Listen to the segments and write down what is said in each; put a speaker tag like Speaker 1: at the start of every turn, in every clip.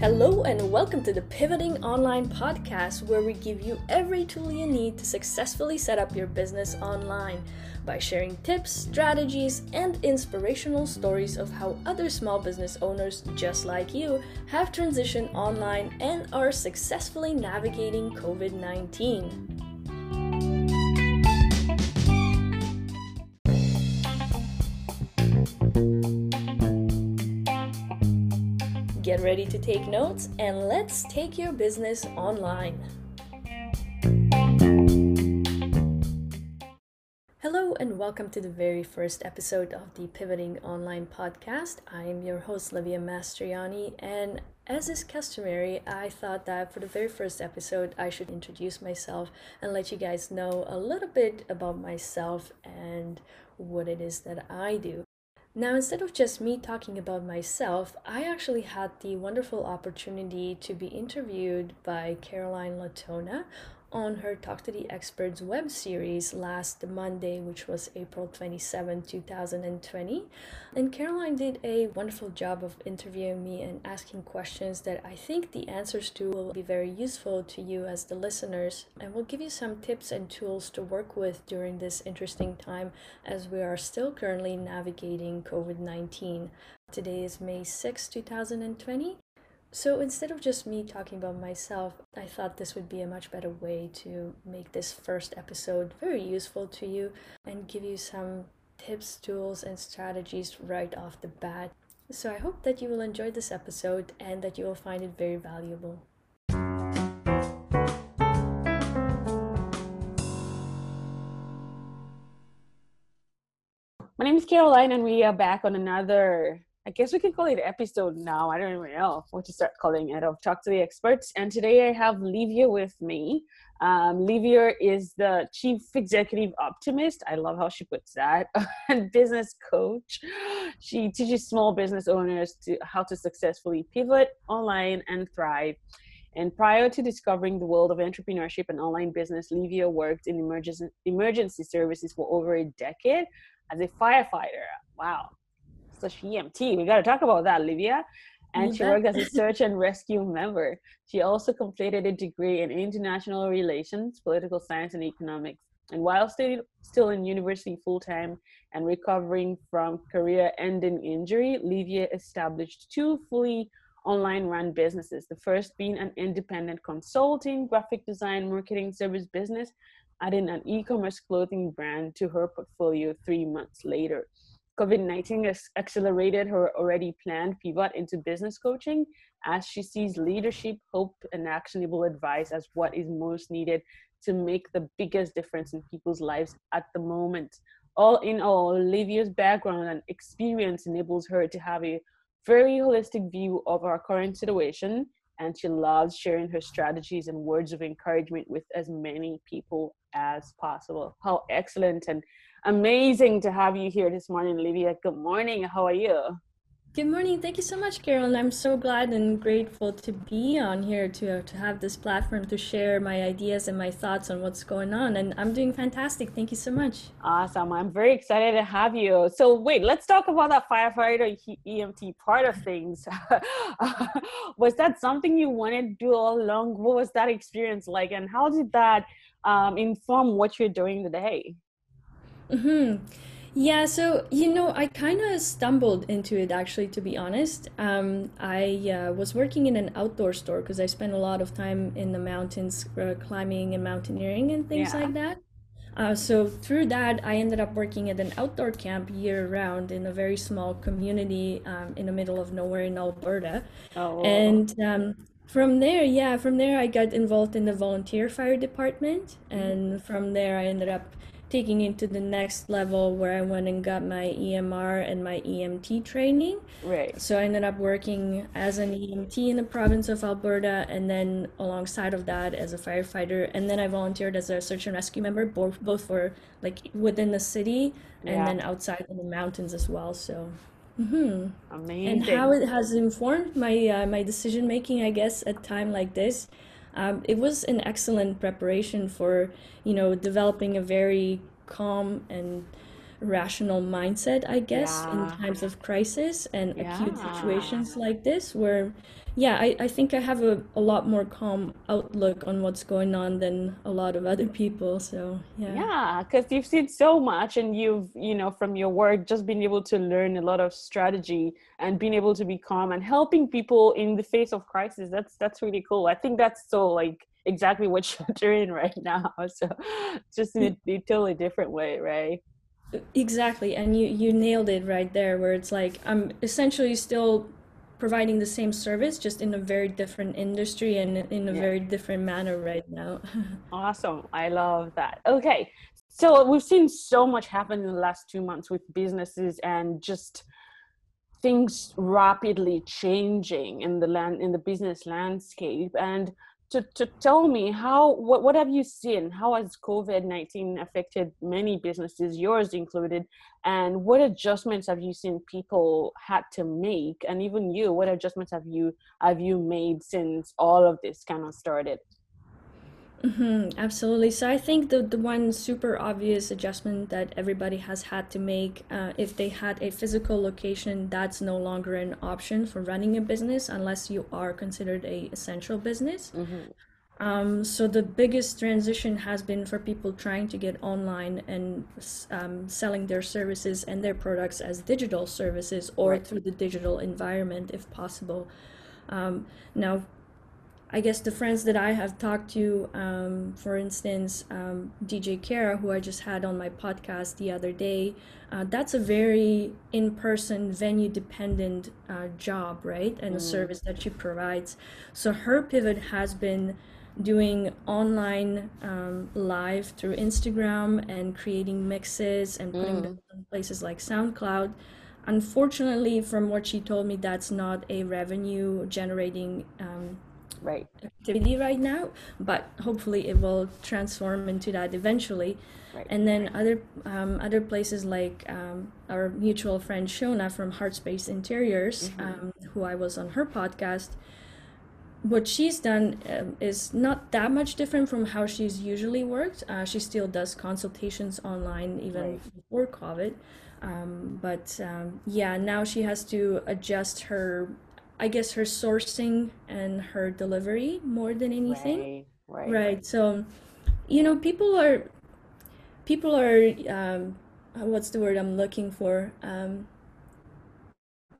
Speaker 1: Hello, and welcome to the Pivoting Online podcast, where we give you every tool you need to successfully set up your business online by sharing tips, strategies, and inspirational stories of how other small business owners just like you have transitioned online and are successfully navigating COVID 19. Ready to take notes and let's take your business online. Hello, and welcome to the very first episode of the Pivoting Online podcast. I am your host, Livia Mastriani, and as is customary, I thought that for the very first episode, I should introduce myself and let you guys know a little bit about myself and what it is that I do. Now, instead of just me talking about myself, I actually had the wonderful opportunity to be interviewed by Caroline Latona on her Talk to the Experts web series last Monday, which was April 27, 2020. And Caroline did a wonderful job of interviewing me and asking questions that I think the answers to will be very useful to you as the listeners and will give you some tips and tools to work with during this interesting time as we are still currently navigating COVID 19. Today is May 6, 2020, so instead of just me talking about myself, I thought this would be a much better way to make this first episode very useful to you and give you some tips, tools, and strategies right off the bat. So I hope that you will enjoy this episode and that you will find it very valuable.
Speaker 2: My name is Caroline, and we are back on another I guess we can call it episode now. I don't even know what to start calling it of Talk to the Experts. And today I have Livia with me. Um, Livia is the Chief Executive Optimist. I love how she puts that. and business coach. She teaches small business owners to how to successfully pivot online and thrive. And prior to discovering the world of entrepreneurship and online business, Livia worked in emergency, emergency services for over a decade as a firefighter. Wow, slash EMT. We got to talk about that, Livia. And she worked as a search and rescue member. She also completed a degree in international relations, political science, and economics. And while still, still in university full time and recovering from career ending injury, Livia established two fully online run businesses. The first being an independent consulting, graphic design, marketing service business, adding an e commerce clothing brand to her portfolio three months later. COVID 19 has accelerated her already planned pivot into business coaching as she sees leadership, hope, and actionable advice as what is most needed to make the biggest difference in people's lives at the moment. All in all, Olivia's background and experience enables her to have a very holistic view of our current situation, and she loves sharing her strategies and words of encouragement with as many people as possible. How excellent and amazing to have you here this morning, Livia. Good morning. How are you?
Speaker 1: Good morning. Thank you so much, Carolyn. I'm so glad and grateful to be on here to to have this platform to share my ideas and my thoughts on what's going on. And I'm doing fantastic. Thank you so much.
Speaker 2: Awesome. I'm very excited to have you. So wait, let's talk about that firefighter EMT part of things. was that something you wanted to do all along? What was that experience like, and how did that um, inform what you're doing today?
Speaker 1: Hmm. Yeah. So you know, I kind of stumbled into it actually. To be honest, um, I uh, was working in an outdoor store because I spent a lot of time in the mountains, uh, climbing and mountaineering and things yeah. like that. Uh, so through that, I ended up working at an outdoor camp year round in a very small community um, in the middle of nowhere in Alberta. Oh. And um, from there, yeah, from there I got involved in the volunteer fire department, and from there I ended up taking it to the next level where I went and got my EMR and my EMT training.
Speaker 2: Right.
Speaker 1: So I ended up working as an EMT in the province of Alberta and then alongside of that as a firefighter and then I volunteered as a search and rescue member both both for like within the city and yeah. then outside in the mountains as well. So
Speaker 2: Mm-hmm. Amazing.
Speaker 1: And how it has informed my uh, my decision making, I guess, at time like this, um, it was an excellent preparation for you know developing a very calm and rational mindset, I guess, in times of crisis and acute situations like this, where, yeah, I, I think I have a, a lot more calm outlook on what's going on than a lot of other people. So, yeah.
Speaker 2: Yeah, because you've seen so much and you've, you know, from your work, just been able to learn a lot of strategy and being able to be calm and helping people in the face of crisis. That's that's really cool. I think that's so like exactly what you're doing right now. So just in a, mm. a totally different way, right?
Speaker 1: Exactly, and you you nailed it right there, where it's like I'm essentially still providing the same service, just in a very different industry and in a
Speaker 2: Yeah.
Speaker 1: very different manner right now.
Speaker 2: Awesome. I love that. Okay. So we've seen so much happen in the last two months with businesses and just things rapidly changing in the land in the business landscape. And to, to tell me how what, what have you seen? How has COVID-19 affected many businesses, yours included? And what adjustments have you seen people had to make? And even you, what adjustments have you have you made since all of this kind of started?
Speaker 1: Hmm absolutely. So I think the the one super obvious adjustment that everybody has had to make, uh, if they had a physical location, that's no longer an option for running a business unless you are considered a essential business.
Speaker 2: hmm
Speaker 1: Um, so the biggest transition has been for people trying to get online and um, selling their services and their products as digital services or
Speaker 2: Right.
Speaker 1: through the digital environment if possible. Um, now, I guess the friends that I have talked to, um, for instance, um, DJ Kara, who I just had on my podcast the other day, uh, that's a very in person, venue dependent uh, job, right? And a
Speaker 2: Mm,
Speaker 1: service that she provides. So her pivot has been doing online um, live through Instagram and creating mixes and putting them
Speaker 2: mm,
Speaker 1: on places like SoundCloud. Unfortunately, from what she told me, that's not a revenue generating um,
Speaker 2: right.
Speaker 1: activity right now, but hopefully it will transform into that eventually.
Speaker 2: Right.
Speaker 1: And then other um, other places like um, our mutual friend Shona from Heartspace Interiors,
Speaker 2: hmm
Speaker 1: um, who I was on her podcast. What she's done um, is not that much different from how she's usually worked. Uh, she still does consultations online even
Speaker 2: Right.
Speaker 1: before COVID. Um, but um, yeah, now she has to adjust her, I guess, her sourcing and her delivery more than anything.
Speaker 2: Right. Right.
Speaker 1: Right. So, you know, people are people are um, what's the word I'm looking for? Um,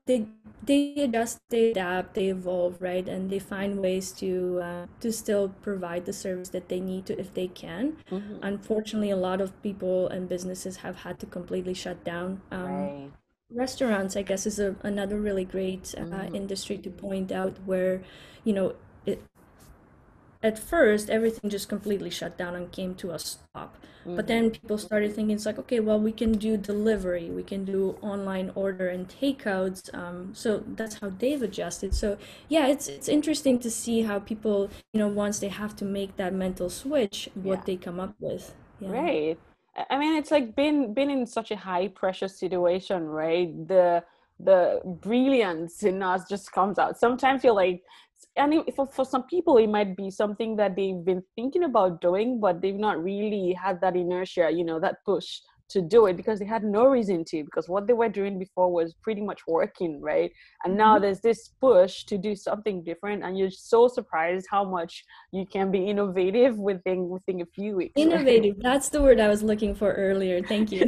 Speaker 1: they they adjust, they adapt, they evolve, right? And they find ways to uh, to still provide the service that they need to if they can.
Speaker 2: hmm
Speaker 1: Unfortunately, a lot of people and businesses have had to completely shut down. Um,
Speaker 2: Right.
Speaker 1: Restaurants, I guess, is a, another really great uh,
Speaker 2: hmm
Speaker 1: industry to point out where, you know, it, at first everything just completely shut down and came to a stop. But
Speaker 2: hmm
Speaker 1: then people started thinking it's like, okay, well, we can do delivery, we can do online order and takeouts. Um, so that's how they've adjusted. So yeah, it's it's interesting to see how people, you know, once they have to make that mental switch, what
Speaker 2: Yeah.
Speaker 1: they come up with. Yeah.
Speaker 2: Right. I mean, it's like being being in such a high pressure situation, right? The the brilliance in us just comes out. Sometimes you're like, and for for some people, it might be something that they've been thinking about doing, but they've not really had that inertia, you know, that push to do it because they had no reason to, because what they were doing before was pretty much working, right? And now
Speaker 1: Mhm.
Speaker 2: there's this push to do something different, and you're so surprised how much you can be innovative within within a few weeks, right?
Speaker 1: Innovative, that's the word I was looking for earlier. Thank you.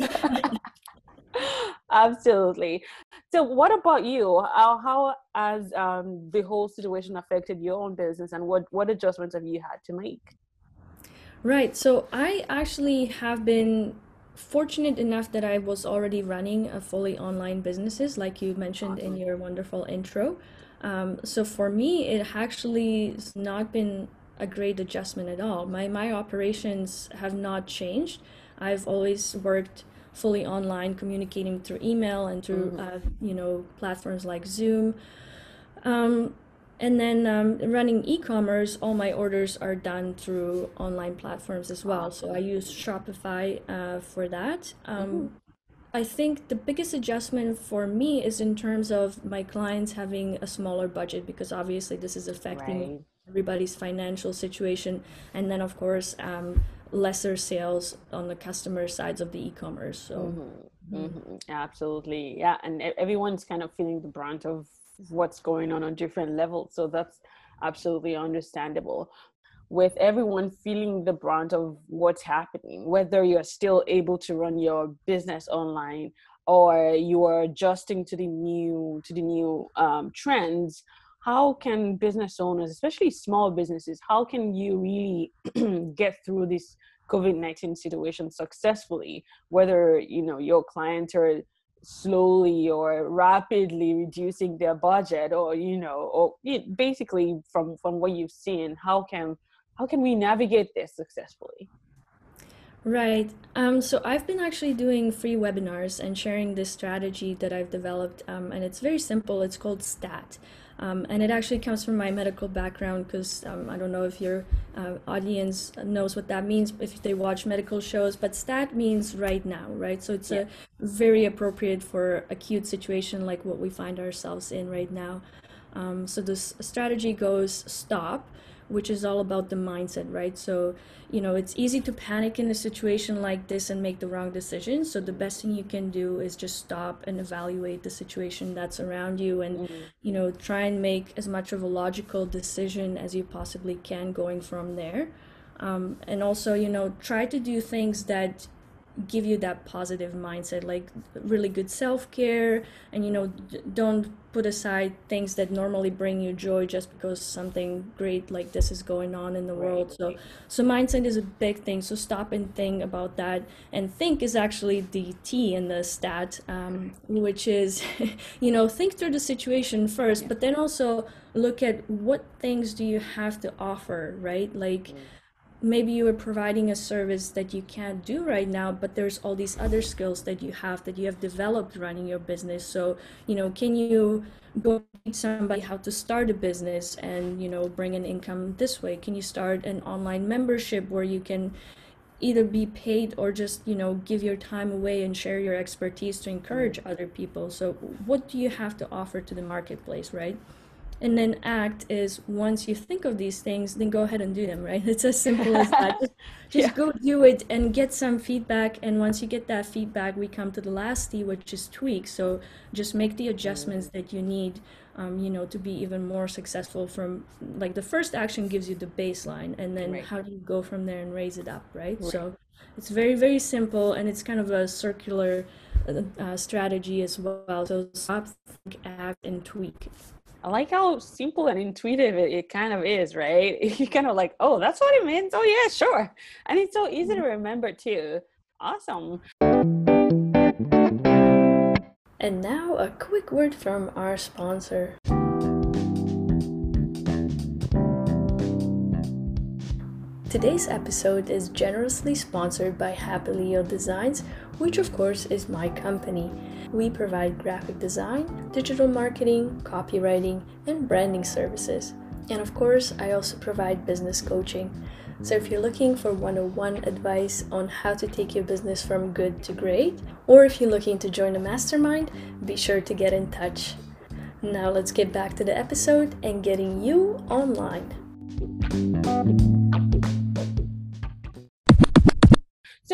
Speaker 2: Absolutely. So, what about you? How, how has um, the whole situation affected your own business, and what what adjustments have you had to make?
Speaker 1: Right. So I actually have been fortunate enough that I was already running a fully online businesses, like you mentioned in your wonderful intro. Um, so for me, it actually has not been a great adjustment at all. My my operations have not changed. I've always worked fully online, communicating through email and through
Speaker 2: hmm
Speaker 1: uh, you know platforms like Zoom. Um, and then um, running e-commerce, all my orders are done through online platforms as well. So I use Shopify uh, for that. Um, I think the biggest adjustment for me is in terms of my clients having a smaller budget because obviously this is affecting
Speaker 2: Right.
Speaker 1: everybody's financial situation. And then, of course, um, lesser sales on the customer sides of the e-commerce so
Speaker 2: mm-hmm. Mm-hmm. absolutely yeah and everyone's kind of feeling the brunt of what's going on on different levels. So that's absolutely understandable. With everyone feeling the brunt of what's happening whether you're still able to run your business online or you are adjusting to the new to the new um, trends how can business owners especially small businesses how can you really get through this covid-19 situation successfully? Whether you know your clients are slowly or rapidly reducing their budget or you know or basically from from what you've seen how can how can we navigate this successfully
Speaker 1: Right. Um, so I've been actually doing free webinars and sharing this strategy that I've developed, um, and it's very simple. It's called STAT. Um, and it actually comes from my medical background because um, I don't know if your uh, audience knows what that means if they watch medical shows, but STAT means right now, right? So it's yeah. a very appropriate for acute situation like what we find ourselves in right now. Um, so this strategy goes stop which is all about the mindset, right? So, you know, it's easy to panic in a situation like this and make the wrong decision. So, the best thing you can do is just stop and evaluate the situation that's around you and, mm-hmm. you know, try and make as much of a logical decision as you possibly can going from there. Um, and also, you know, try to do things that give you that positive mindset like really good self-care and you know don't put aside things that normally bring you joy just because something great like this is going on in the world. So so mindset is a big thing. So stop and think about that and think is actually the t in the stat um, which is you know think through the situation first but then also look at what things do you have to offer right? Like maybe you are providing a service that you can't do right now but there's all these other skills that you have that you have developed running your business. So you know can you go teach somebody how to start a business and you know bring an income this way? Can you start an online membership where you can either be paid or just you know give your time away and share your expertise to encourage other people? So what do you have to offer to the marketplace right and then act is once you think of these things then go ahead and do them right it's as simple as that just, just yeah. go do it and get some feedback and once you get that feedback we come to the last t which is tweak so just make the adjustments that you need um, you know to be even more successful from like the first action gives you the baseline and then right. how do you go from there and raise it up right, right. so it's very very simple and it's kind of a circular uh, strategy as well so stop think act and tweak
Speaker 2: I like how simple and intuitive it, it kind of is, right? You kind of like, oh, that's what it means. Oh, yeah, sure. And it's so easy to mm-hmm. remember, too. Awesome.
Speaker 1: And now a quick word from our sponsor. Today's episode is generously sponsored by Happy Leo Designs, which of course is my company. We provide graphic design, digital marketing, copywriting, and branding services. And of course, I also provide business coaching. So if you're looking for 101 advice on how to take your business from good to great, or if you're looking to join a mastermind, be sure to get in touch. Now let's get back to the episode and getting you online.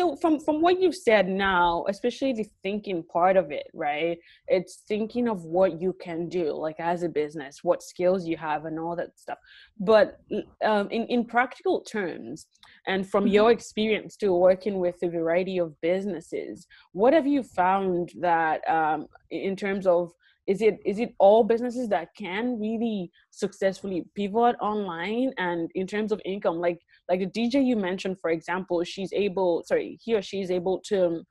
Speaker 2: So from from what you've said now especially the thinking part of it right? It's thinking of what you can do like as a business what skills you have and all that stuff. But um, in in practical terms and from mm-hmm. your experience too working with a variety of businesses what have you found that um, in terms of is it is it all businesses that can really successfully pivot online and in terms of income? Like like the dj you mentioned for example she's able sorry he or she is able to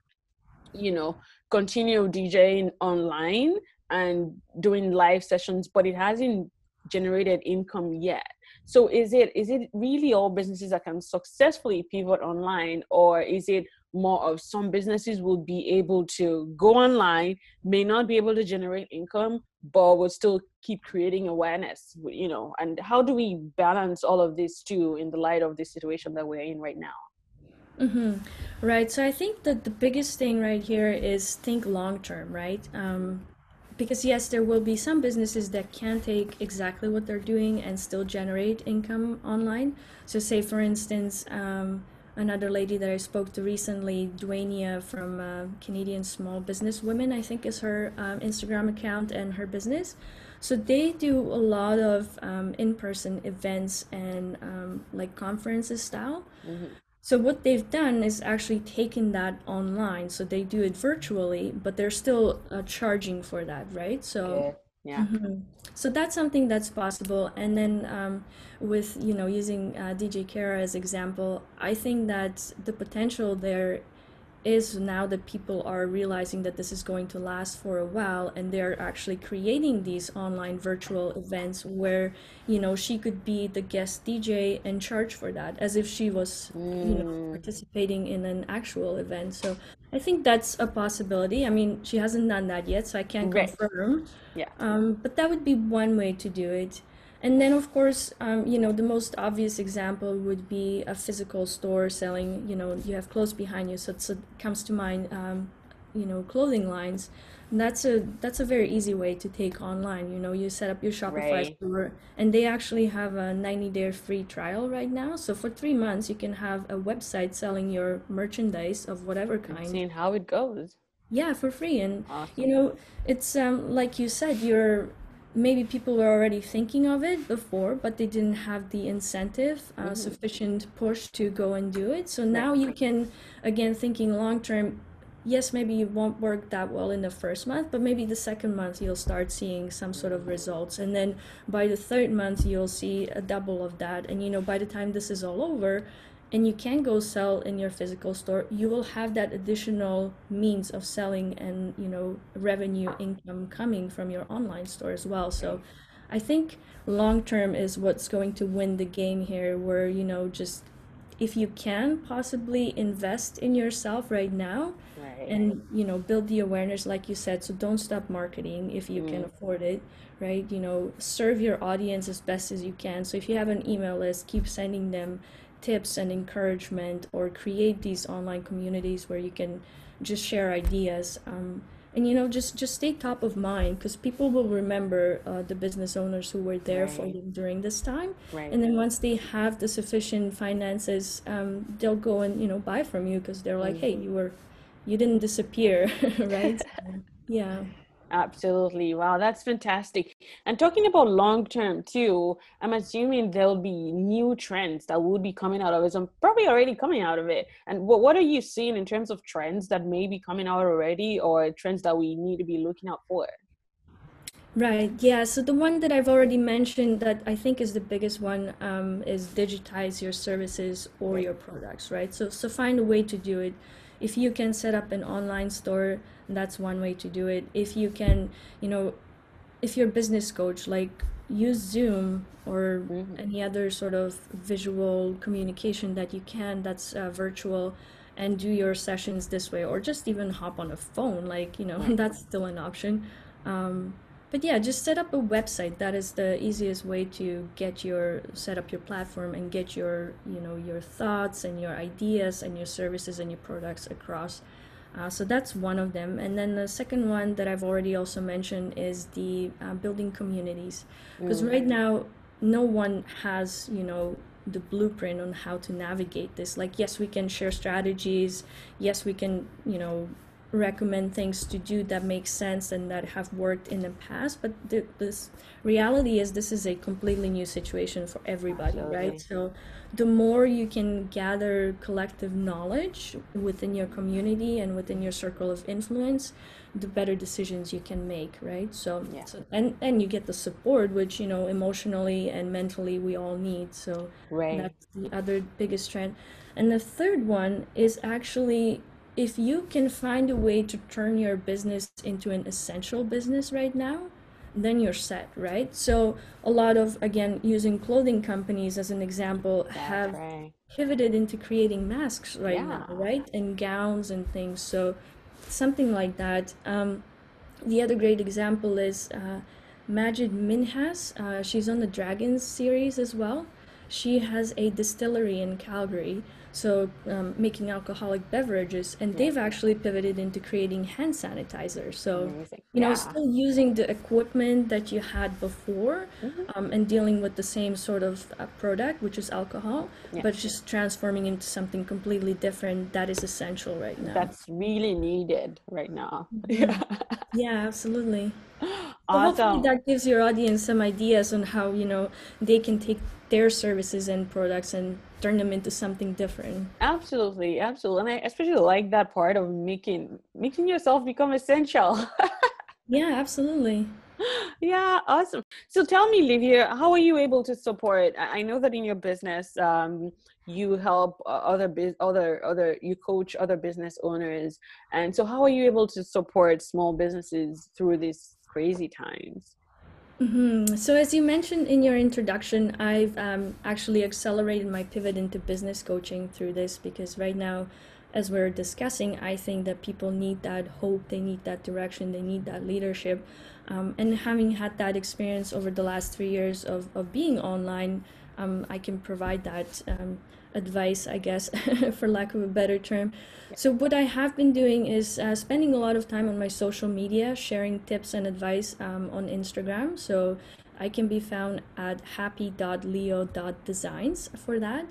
Speaker 2: you know continue djing online and doing live sessions but it hasn't generated income yet. So is it is it really all businesses that can successfully pivot online or is it more of some businesses will be able to go online may not be able to generate income but we'll still keep creating awareness you know and how do we balance all of this too in the light of this situation that we're in right now?
Speaker 1: Mm-hmm. right so i think that the biggest thing right here is think long term right? Um, because yes there will be some businesses that can take exactly what they're doing and still generate income online. So say for instance um, another lady that I spoke to recently, Dwania from uh, Canadian Small Business Women, I think is her um, Instagram account and her business. So they do a lot of um, in-person events and um, like conferences style. Mm-hmm. So what they've done is actually taken that online. So they do it virtually, but they're still uh, charging for that, right? So
Speaker 2: yeah. Mm-hmm.
Speaker 1: So that's something that's possible. And then um, with you know using uh, DJ Kara as example, I think that the potential there is now that people are realizing that this is going to last for a while and they're actually creating these online virtual events where you know she could be the guest dj and charge for that as if she was mm. you know mm. participating in an actual event so i think that's a possibility i mean she hasn't done that yet so i can't right. confirm
Speaker 2: yeah
Speaker 1: um, but that would be one way to do it and then, of course, um, you know, the most obvious example would be a physical store selling, you know, you have clothes behind you. So, it comes to mind, um, you know, clothing lines. And that's a that's a very easy way to take online. You know, you set up your Shopify right. store, and they actually have a 90 day free trial right now. So for three months, you can have a website selling your merchandise of whatever kind.
Speaker 2: seeing how it goes.
Speaker 1: Yeah, for free, and awesome. you know, it's um, like you said, you're maybe people were already thinking of it before, but they didn't have the incentive, uh, mm-hmm. sufficient push to go and do it. So now you can, again, thinking long term, yes, maybe it won't work that well in the first month, but maybe the second month you'll start seeing some sort of results. And then by the third month, you'll see a double of that. And, you know, by the time this is all over, and you can go sell in your physical store you will have that additional means of selling and you know revenue income coming from your online store as well so i think long term is what's going to win the game here where you know just if you can possibly invest in yourself right now
Speaker 2: right.
Speaker 1: and you know build the awareness like you said so don't stop marketing if you mm. can afford it right you know serve your audience as best as you can so if you have an email list keep sending them tips and encouragement or create these online communities where you can just share ideas um, and you know just just stay top of mind because people will remember uh, the business owners who were there right. for them during this time
Speaker 2: right.
Speaker 1: and then once they have the sufficient finances um, they'll go and you know buy from you because they're like mm-hmm. hey you were you didn't disappear right yeah
Speaker 2: Absolutely. Wow, that's fantastic. And talking about long term too, I'm assuming there'll be new trends that will be coming out of it. So probably already coming out of it. And what what are you seeing in terms of trends that may be coming out already or trends that we need to be looking out for?
Speaker 1: Right. Yeah. So the one that I've already mentioned that I think is the biggest one um, is digitize your services or your products. Right. So so find a way to do it if you can set up an online store that's one way to do it. If you can you know if you're a business coach like use zoom or mm-hmm. any other sort of visual communication that you can that's uh, virtual and do your sessions this way or just even hop on a phone like you know that's still an option. Um, but yeah just set up a website. That is the easiest way to get your set up your platform and get your you know your thoughts and your ideas and your services and your products across uh, so that's one of them. And then the second one that i've already also mentioned is the uh, building communities. Because mm. right now no one has you know the blueprint on how to navigate this. Like yes we can share strategies. Yes we can you know recommend things to do that make sense and that have worked in the past but the, this reality is this is a completely new situation for everybody Absolutely. right so the more you can gather collective knowledge within your community and within your circle of influence the better decisions you can make right so,
Speaker 2: yeah.
Speaker 1: so and and you get the support which you know emotionally and mentally we all need so
Speaker 2: right.
Speaker 1: that's the other biggest trend and the third one is actually if you can find a way to turn your business into an essential business right now, then you're set, right? So a lot of again using clothing companies as an example
Speaker 2: That's
Speaker 1: have
Speaker 2: right.
Speaker 1: pivoted into creating masks right
Speaker 2: yeah.
Speaker 1: now, right? And gowns and things. So something like that. Um, the other great example is uh, Manjit Minhas. Uh, she's on the Dragons series as well. She has a distillery in Calgary so um, making alcoholic beverages, and they've actually pivoted into creating hand sanitizer. So
Speaker 2: Amazing.
Speaker 1: you know,
Speaker 2: Yeah.
Speaker 1: still using the equipment that you had before,
Speaker 2: Mm-hmm.
Speaker 1: um, and dealing with the same sort of uh, product, which is alcohol,
Speaker 2: Yeah.
Speaker 1: but just transforming into something completely different that is essential right now.
Speaker 2: That's really needed right now.
Speaker 1: Mm-hmm.
Speaker 2: Yeah.
Speaker 1: yeah, absolutely. But hopefully that gives your audience some ideas on how, you know, they can take their services and products and turn them into something different.
Speaker 2: Absolutely, absolutely. And I especially like that part of making making yourself become essential.
Speaker 1: Yeah, absolutely.
Speaker 2: Yeah, awesome. So tell me, Livia, how are you able to support? I know that in your business, um, you help uh, other bus other other you coach other business owners, and so how are you able to support small businesses through these crazy times?
Speaker 1: Hmm So, as you mentioned in your introduction, I've um, actually accelerated my pivot into business coaching through this because right now, as we're discussing, I think that people need that hope, they need that direction, they need that leadership. Um, and having had that experience over the last three years of, of being online, um, I can provide that um, advice, I guess, for lack of a better term. So, what I have been doing is uh, spending a lot of time on my social media, sharing tips and advice um, on Instagram. So, I can be found at happy.leo.designs for that.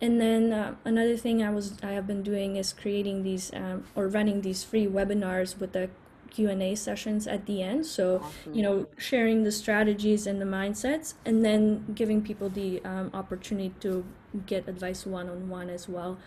Speaker 1: And then uh, another thing I was I have been doing is creating these um, or running these free webinars with the Q&A sessions at the end. So, you know, sharing the strategies and the mindsets and then giving people the um, opportunity to get advice one-on-one as well.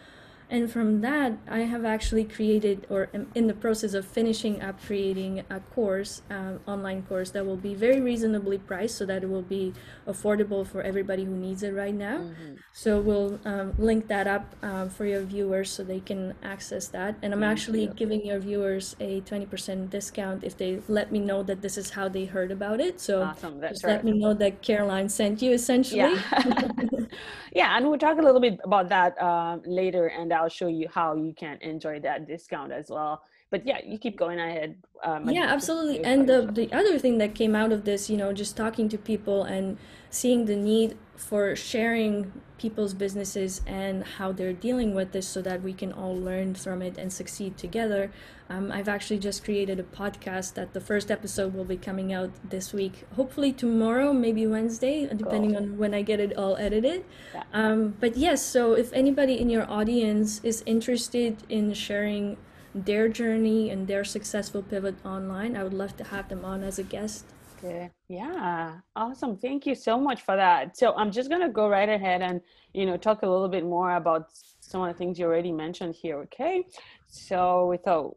Speaker 1: And from that, I have actually created, or am in the process of finishing up creating a course, um, online course that will be very reasonably priced, so that it will be affordable for everybody who needs it right now. So we'll um, link that up um, for your viewers so they can access that. And I'm actually giving your viewers a 20% discount if they let me know that this is how they heard about it. So
Speaker 2: Awesome,
Speaker 1: just let me know that Caroline sent you, essentially.
Speaker 2: Yeah. yeah, and we'll talk a little bit about that um, later, and I'll show you how you can enjoy that discount as well. But yeah, you keep going ahead. Um,
Speaker 1: Yeah, absolutely. And the the other thing that came out of this, you know, just talking to people and seeing the need for sharing people's businesses and how they're dealing with this so that we can all learn from it and succeed together. Um, I've actually just created a podcast that the first episode will be coming out this week, hopefully tomorrow, maybe Wednesday, depending on when I get it all edited.
Speaker 2: Yeah.
Speaker 1: Um, but yes, so if anybody in your audience is interested in sharing their journey and their successful pivot online, I would love to have them on as a guest.
Speaker 2: Okay. Yeah. Awesome. Thank you so much for that. So I'm just gonna go right ahead and you know talk a little bit more about some of the things you already mentioned here. Okay. So without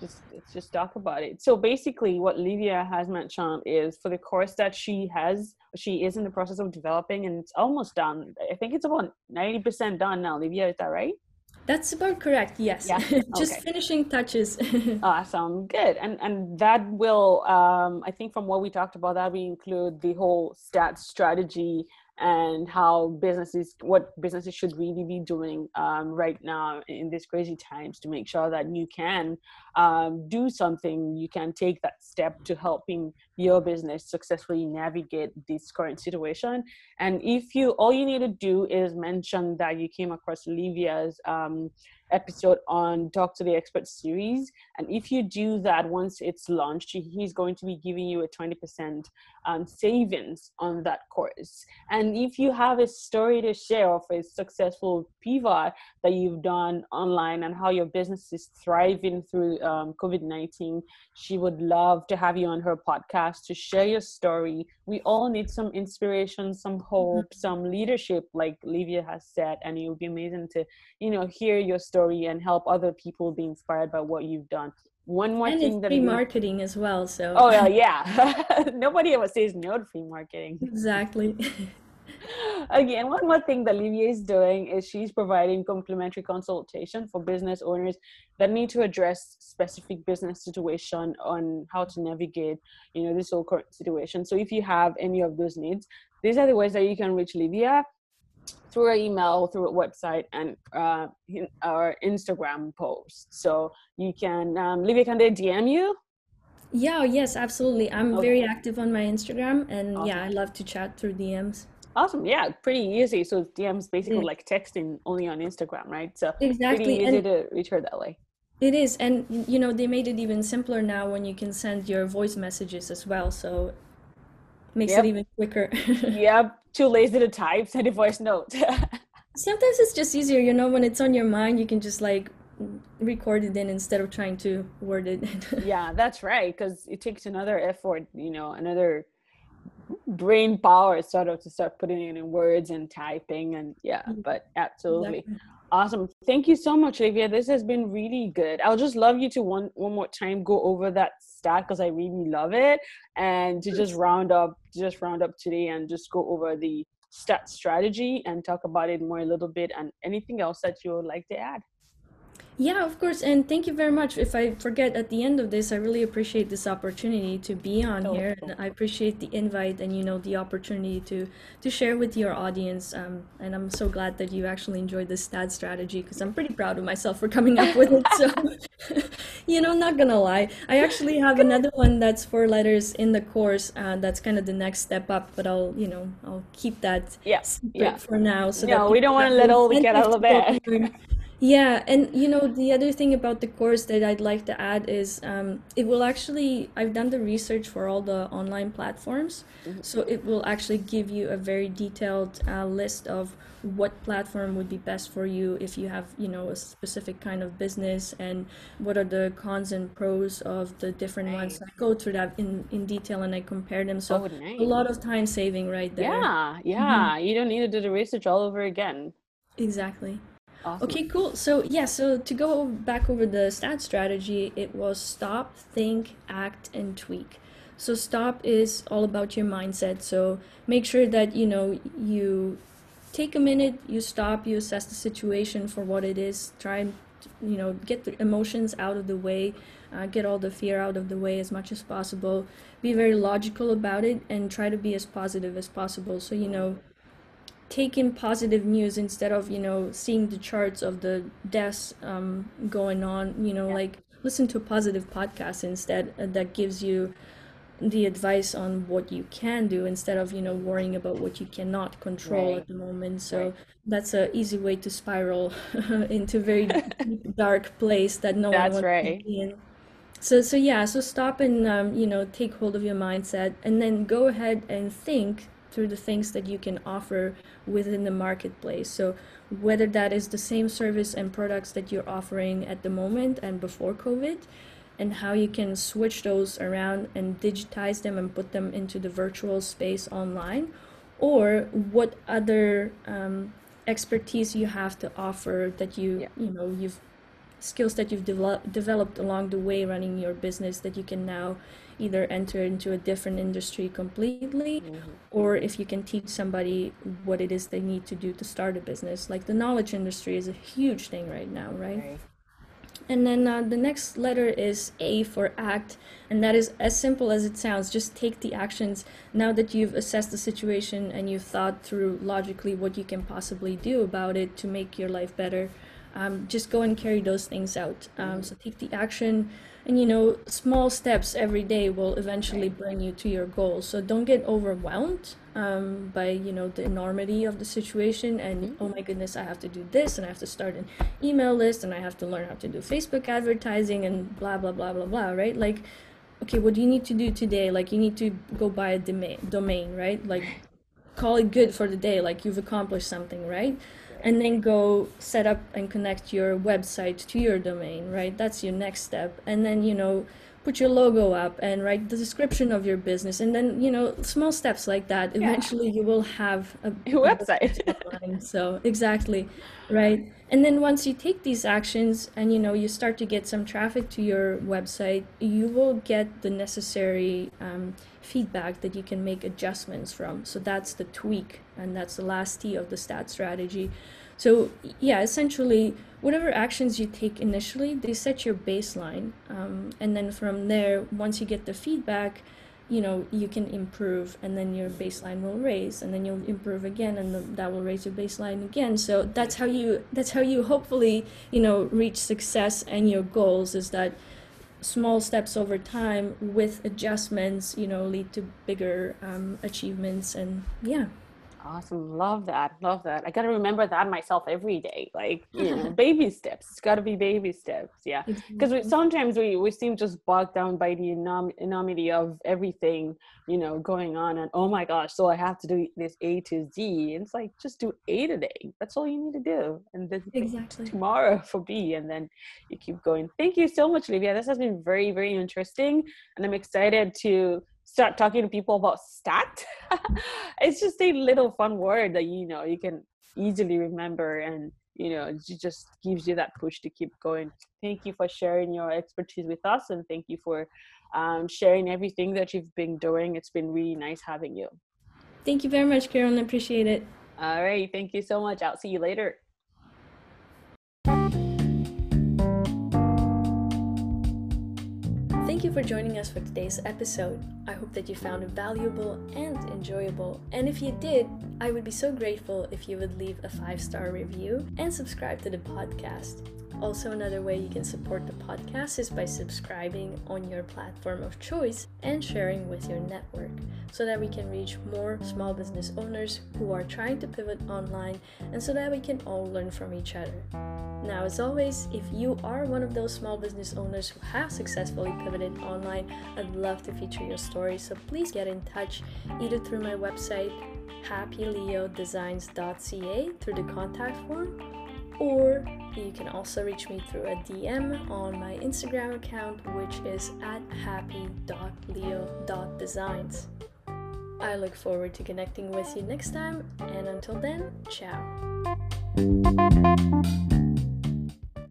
Speaker 2: just let's just talk about it. So basically, what Livia has mentioned is for the course that she has, she is in the process of developing, and it's almost done. I think it's about ninety percent done now. Livia, is that right?
Speaker 1: That's about correct, yes.
Speaker 2: Yeah,
Speaker 1: Just
Speaker 2: okay.
Speaker 1: finishing touches.
Speaker 2: Awesome, good, and and that will, um, I think, from what we talked about, that we include the whole stat strategy and how businesses, what businesses should really be doing um, right now in these crazy times to make sure that you can um, do something, you can take that step to helping your business successfully navigate this current situation. And if you, all you need to do is mention that you came across Livia's um, episode on Talk to the Expert series. And if you do that once it's launched, he's going to be giving you a 20% um, savings on that course. And if you have a story to share of a successful pivot that you've done online and how your business is thriving through um, COVID 19, she would love to have you on her podcast to share your story. We all need some inspiration, some hope, some leadership, like Livia has said. And it would be amazing to you know hear your story and help other people be inspired by what you've done one more
Speaker 1: and
Speaker 2: thing that
Speaker 1: free marketing as well, so
Speaker 2: oh well, yeah nobody ever says no to free marketing
Speaker 1: exactly.
Speaker 2: again one more thing that Livia is doing is she's providing complimentary consultation for business owners that need to address specific business situation on how to navigate you know this whole current situation so if you have any of those needs these are the ways that you can reach Livia through our email, through a website, and uh, in our Instagram post. So you can, um, Livia, can they DM you?
Speaker 1: Yeah, yes, absolutely. I'm
Speaker 2: Okay.
Speaker 1: very active on my Instagram and yeah, I love to chat through DMs.
Speaker 2: Awesome. Yeah, pretty easy. So DMs basically yeah. like texting only on Instagram, right? So
Speaker 1: exactly.
Speaker 2: pretty easy and to reach her that way.
Speaker 1: It is, and you know they made it even simpler now when you can send your voice messages as well. So makes yep. it even quicker.
Speaker 2: yep. Too lazy to type, send a voice note.
Speaker 1: Sometimes it's just easier, you know, when it's on your mind, you can just like record it in instead of trying to word it.
Speaker 2: yeah, that's right. Because it takes another effort, you know, another brain power sort of to start putting it in words and typing and yeah mm. but absolutely. Exactly. awesome. Thank you so much olivia. This has been really good. I'll just love you to one one more time go over that stat because i really love it. And to just round up just round up today and just go over the stat strategy and talk about it more a little bit and anything else that you would like to add
Speaker 1: yeah, of course. And thank you very much. If I forget at the end of this, I really appreciate this opportunity to be on oh, here. And I appreciate the invite and, you know, the opportunity to, to share with your audience. Um, and I'm so glad that you actually enjoyed this stat strategy because I'm pretty proud of myself for coming up with it. So, you know, not going to lie. I actually have another one that's four letters in the course. Uh, that's kind of the next step up, but I'll, you know, I'll keep that
Speaker 2: yes, yeah.
Speaker 1: for now.
Speaker 2: So no, we don't want to let all the cat out of bed.
Speaker 1: Yeah, and you know, the other thing about the course that I'd like to add is um, it will actually, I've done the research for all the online platforms. Mm-hmm. So it will actually give you a very detailed uh, list of what platform would be best for you if you have, you know, a specific kind of business and what are the cons and pros of the different nice. ones. I go through that in, in detail and I compare them. So oh, nice. a lot of time saving right there.
Speaker 2: Yeah, yeah. Mm-hmm. You don't need to do the research all over again.
Speaker 1: Exactly. Awesome. Okay, cool. So yeah, so to go back over the stat strategy, it was stop, think, act, and tweak. So stop is all about your mindset. So make sure that you know you take a minute, you stop, you assess the situation for what it is. Try and you know get the emotions out of the way, uh, get all the fear out of the way as much as possible. Be very logical about it and try to be as positive as possible. So you know take in positive news instead of you know seeing the charts of the deaths um, going on you know yeah. like listen to a positive podcast instead uh, that gives you the advice on what you can do instead of you know worrying about what you cannot control right. at the moment so right. that's an easy way to spiral into a very dark place that no
Speaker 2: that's
Speaker 1: one
Speaker 2: wants right. to be
Speaker 1: in so so yeah so stop and um, you know take hold of your mindset and then go ahead and think through the things that you can offer within the marketplace. So whether that is the same service and products that you're offering at the moment and before COVID, and how you can switch those around and digitize them and put them into the virtual space online, or what other um, expertise you have to offer that you yeah. you know you've skills that you've developed developed along the way running your business that you can now either enter into a different industry completely mm-hmm. or if you can teach somebody what it is they need to do to start a business like the knowledge industry is a huge thing right now right, right. and then uh, the next letter is a for act and that is as simple as it sounds just take the actions now that you've assessed the situation and you've thought through logically what you can possibly do about it to make your life better um, just go and carry those things out um, mm-hmm. so take the action and you know small steps every day will eventually bring you to your goal. So don't get overwhelmed um, by you know the enormity of the situation and mm-hmm. oh my goodness i have to do this and i have to start an email list and i have to learn how to do facebook advertising and blah blah blah blah blah right? Like okay what do you need to do today? Like you need to go buy a domain domain right? Like call it good for the day like you've accomplished something right and then go set up and connect your website to your domain right? That's your next step. And then you know put your logo up and write the description of your business. And then you know small steps like that eventually you will have a,
Speaker 2: a website.
Speaker 1: so exactly right? And then once you take these actions and you know you start to get some traffic to your website you will get the necessary um, feedback that you can make adjustments from. So that's the tweak and that's the last t of the stat strategy. So yeah essentially whatever actions you take initially they set your baseline um, and then from there once you get the feedback you know you can improve and then your baseline will raise and then you'll improve again and the, that will raise your baseline again. So that's how you that's how you hopefully you know reach success and your goals is that small steps over time with adjustments you know lead to bigger um, achievements and yeah
Speaker 2: Awesome. Love that. Love that. I got to remember that myself every day. Like, you know, baby steps. It's got to be baby steps. Yeah. Mm-hmm. Because we, sometimes we, we seem just bogged down by the enormity of everything, you know, going on. And oh my gosh, so I have to do this A to Z. And it's like, just do A today. That's all you need to do. And then
Speaker 1: exactly
Speaker 2: tomorrow for B. And then you keep going. Thank you so much, Livia. This has been very, very interesting. And I'm excited to start talking to people about stat. It's just a little fun word that you know you can easily remember and you know it just gives you that push to keep going. Thank you for sharing your expertise with us and thank you for um, sharing everything that you've been doing. It's been really nice having you.
Speaker 1: Thank you very much carolyn. I appreciate it.
Speaker 2: All right. Thank you so much. I'll see you later
Speaker 1: Thank you for joining us for today's episode. I hope that you found it valuable and enjoyable. And if you did, I would be so grateful if you would leave a five star review and subscribe to the podcast. Also, another way you can support the podcast is by subscribing on your platform of choice and sharing with your network so that we can reach more small business owners who are trying to pivot online and so that we can all learn from each other. Now, as always, if you are one of those small business owners who have successfully pivoted online, I'd love to feature your story. So please get in touch either through my website, happyleodesigns.ca, through the contact form, or you can also reach me through a DM on my Instagram account, which is at happy.leo.designs. I look forward to connecting with you next time, and until then, ciao.